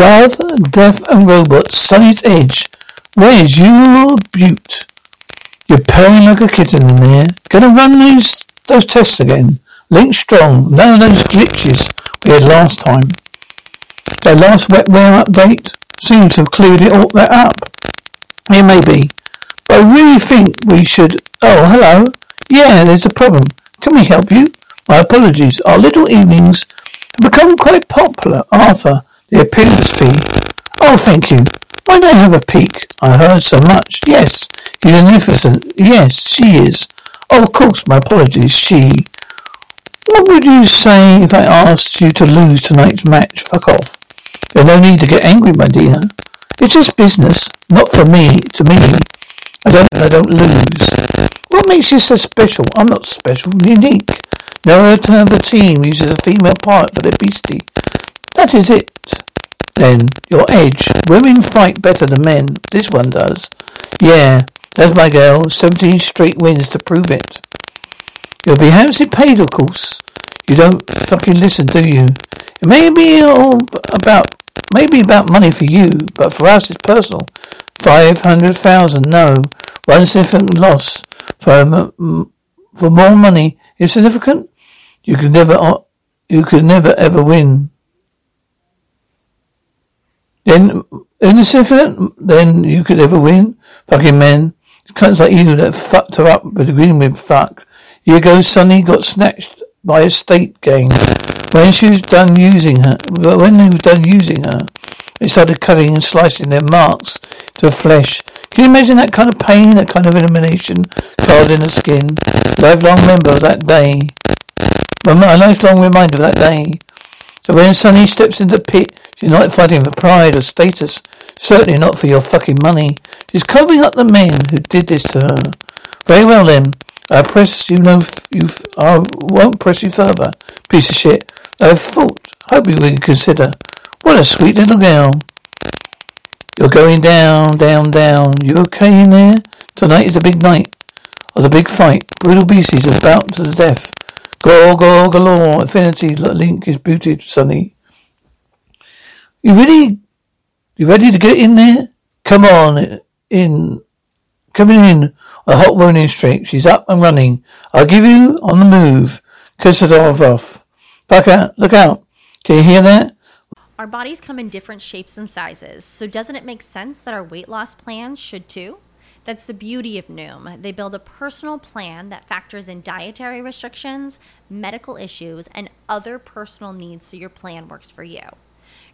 Love, Death and Robots, Sonnie's Edge. Where's your butte? You're purring like a kitten in there. Gonna run those, those tests again. Link strong. None of those glitches we had last time. Their last wetware update seems to have cleared it all that up. It may be. But I really think we should... Oh, hello. Yeah, there's a problem. Can we help you? My apologies. Our little evenings have become quite popular. Arthur, the appearance fee. Oh, thank you. Might I have a peek? I heard so much. Yes, you're magnificent. Yes, she is. Oh, of course, my apologies. She. What would you say if I asked you to lose tonight's match? Fuck off. There's no need to get angry, my dear. It's just business. Not for me. To me. I don't. I don't lose. What makes you so special? I'm not special. Unique. No other team uses a female part for their beastie. That is it. Then, your edge. Women fight better than men. This one does. Yeah, that's my girl. Seventeen straight wins to prove it. You'll be handsomely paid, of course. You don't fucking listen, do you? It may be all about, maybe about money for you, but for us it's personal. Five hundred thousand, no. One significant loss. For, for more money is significant. You could never, uh, you could never ever win. Then, innocent, then you could ever win. Fucking men. Cunts like you that fucked her up with green with fuck. Year ago, Sonnie got snatched by a state gang. When she was done using her, when they was done using her, they started cutting and slicing their marks to the flesh. Can you imagine that kind of pain, that kind of elimination, carved in the skin? Lifelong member of that day. A lifelong reminder of that day. So when Sonnie steps into the pit, she's not fighting for pride or status. Certainly not for your fucking money. She's covering up the men who did this to her. Very well then. I press you no, you, I won't press you further. Piece of shit. I've thought, hope you will consider. What a sweet little girl. You're going down, down, down. You okay in there? Tonight is the big night of the big fight. Brutal beasties about to the death. Gore, gore, galore. Affinity link is booted, Sonnie. You ready? You ready to get in there? Come on, in. Coming in. A hot running streak. She's up and running. I'll give you on the move. Off. Fuck out. Look out. Can you hear that? Our bodies come in different shapes and sizes, so doesn't it make sense that our weight loss plans should too? That's the beauty of Noom. They build a personal plan that factors in dietary restrictions, medical issues, and other personal needs so your plan works for you.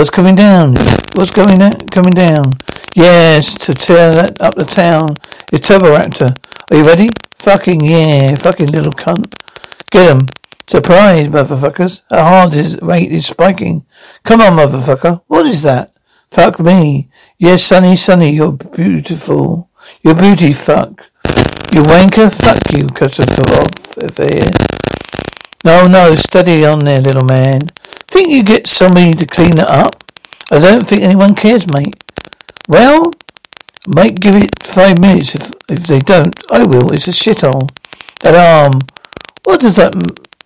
What's coming down? What's going down? Coming down? Yes, to tear up the town. It's Raptor. Are you ready? Fucking yeah, fucking little cunt. Get 'em. Surprise, motherfuckers. Our heart is rate is spiking. Come on, motherfucker. What is that? Fuck me. Yes, Sonnie, Sonnie, you're beautiful. You're beauty, fuck. You wanker, fuck you, cut off here. No, no, steady on there, little man. Think you get somebody to clean it up? I don't think anyone cares, mate. Well, might give it five minutes. If if they don't, I will. It's a shithole. That arm. What does that?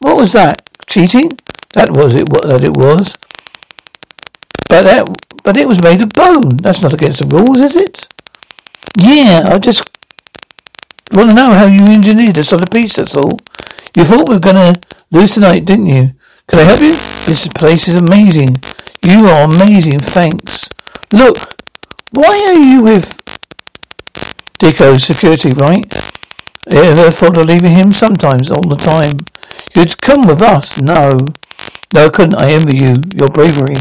What was that? Cheating? That was it. What that it was. But that, but it was made of bone. That's not against the rules, is it? Yeah, I just want to know how you engineered this solid piece. That's all. You thought we were gonna lose tonight, didn't you? Can I help you? This place is amazing. You are amazing. Thanks. Look, why are you with Dicko security, right? Ever thought of leaving him? Sometimes, all the time. You'd come with us. No. No, couldn't. I envy you. Your bravery.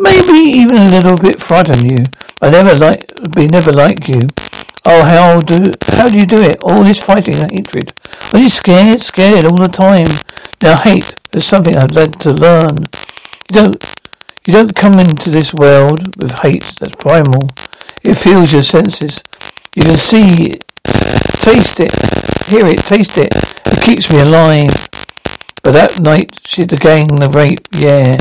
Maybe even a little bit frighten you. I never like, be never like you. Oh, how do, how do you do it? All this fighting and hatred. Are you scared? Scared all the time. Now hate is something I've had to learn. You don't, you don't come into this world with hate that's primal. It fills your senses. You can see it, taste it, hear it, taste it. It keeps me alive. But that night, she the gang, the rape, yeah.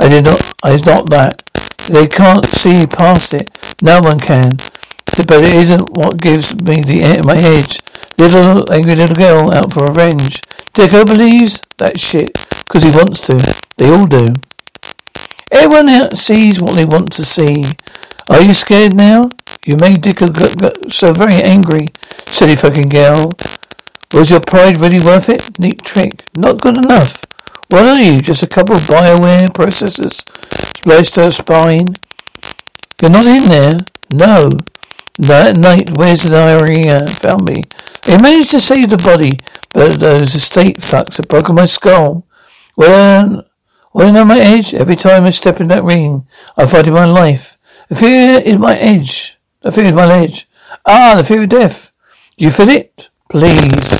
I did not, I not that. They can't see past it. No one can. But it isn't what gives me the my edge. Little angry little girl out for revenge. Dicko believes that shit because he wants to. They all do. Everyone sees what they want to see. Are you scared now? You made Dicko so very angry, silly fucking girl. Was your pride really worth it? Neat trick. Not good enough. What are you? Just a couple of bioware processors spliced to her spine? You're not in there. No. That night, where's the diary uh, found me? He managed to save the body, but those estate fucks have broken my skull. Well, well, on my edge. Every time I step in that ring, I fight in my life. The fear is my edge. The fear is my edge. Ah, the fear of death. Do you feel it? Please.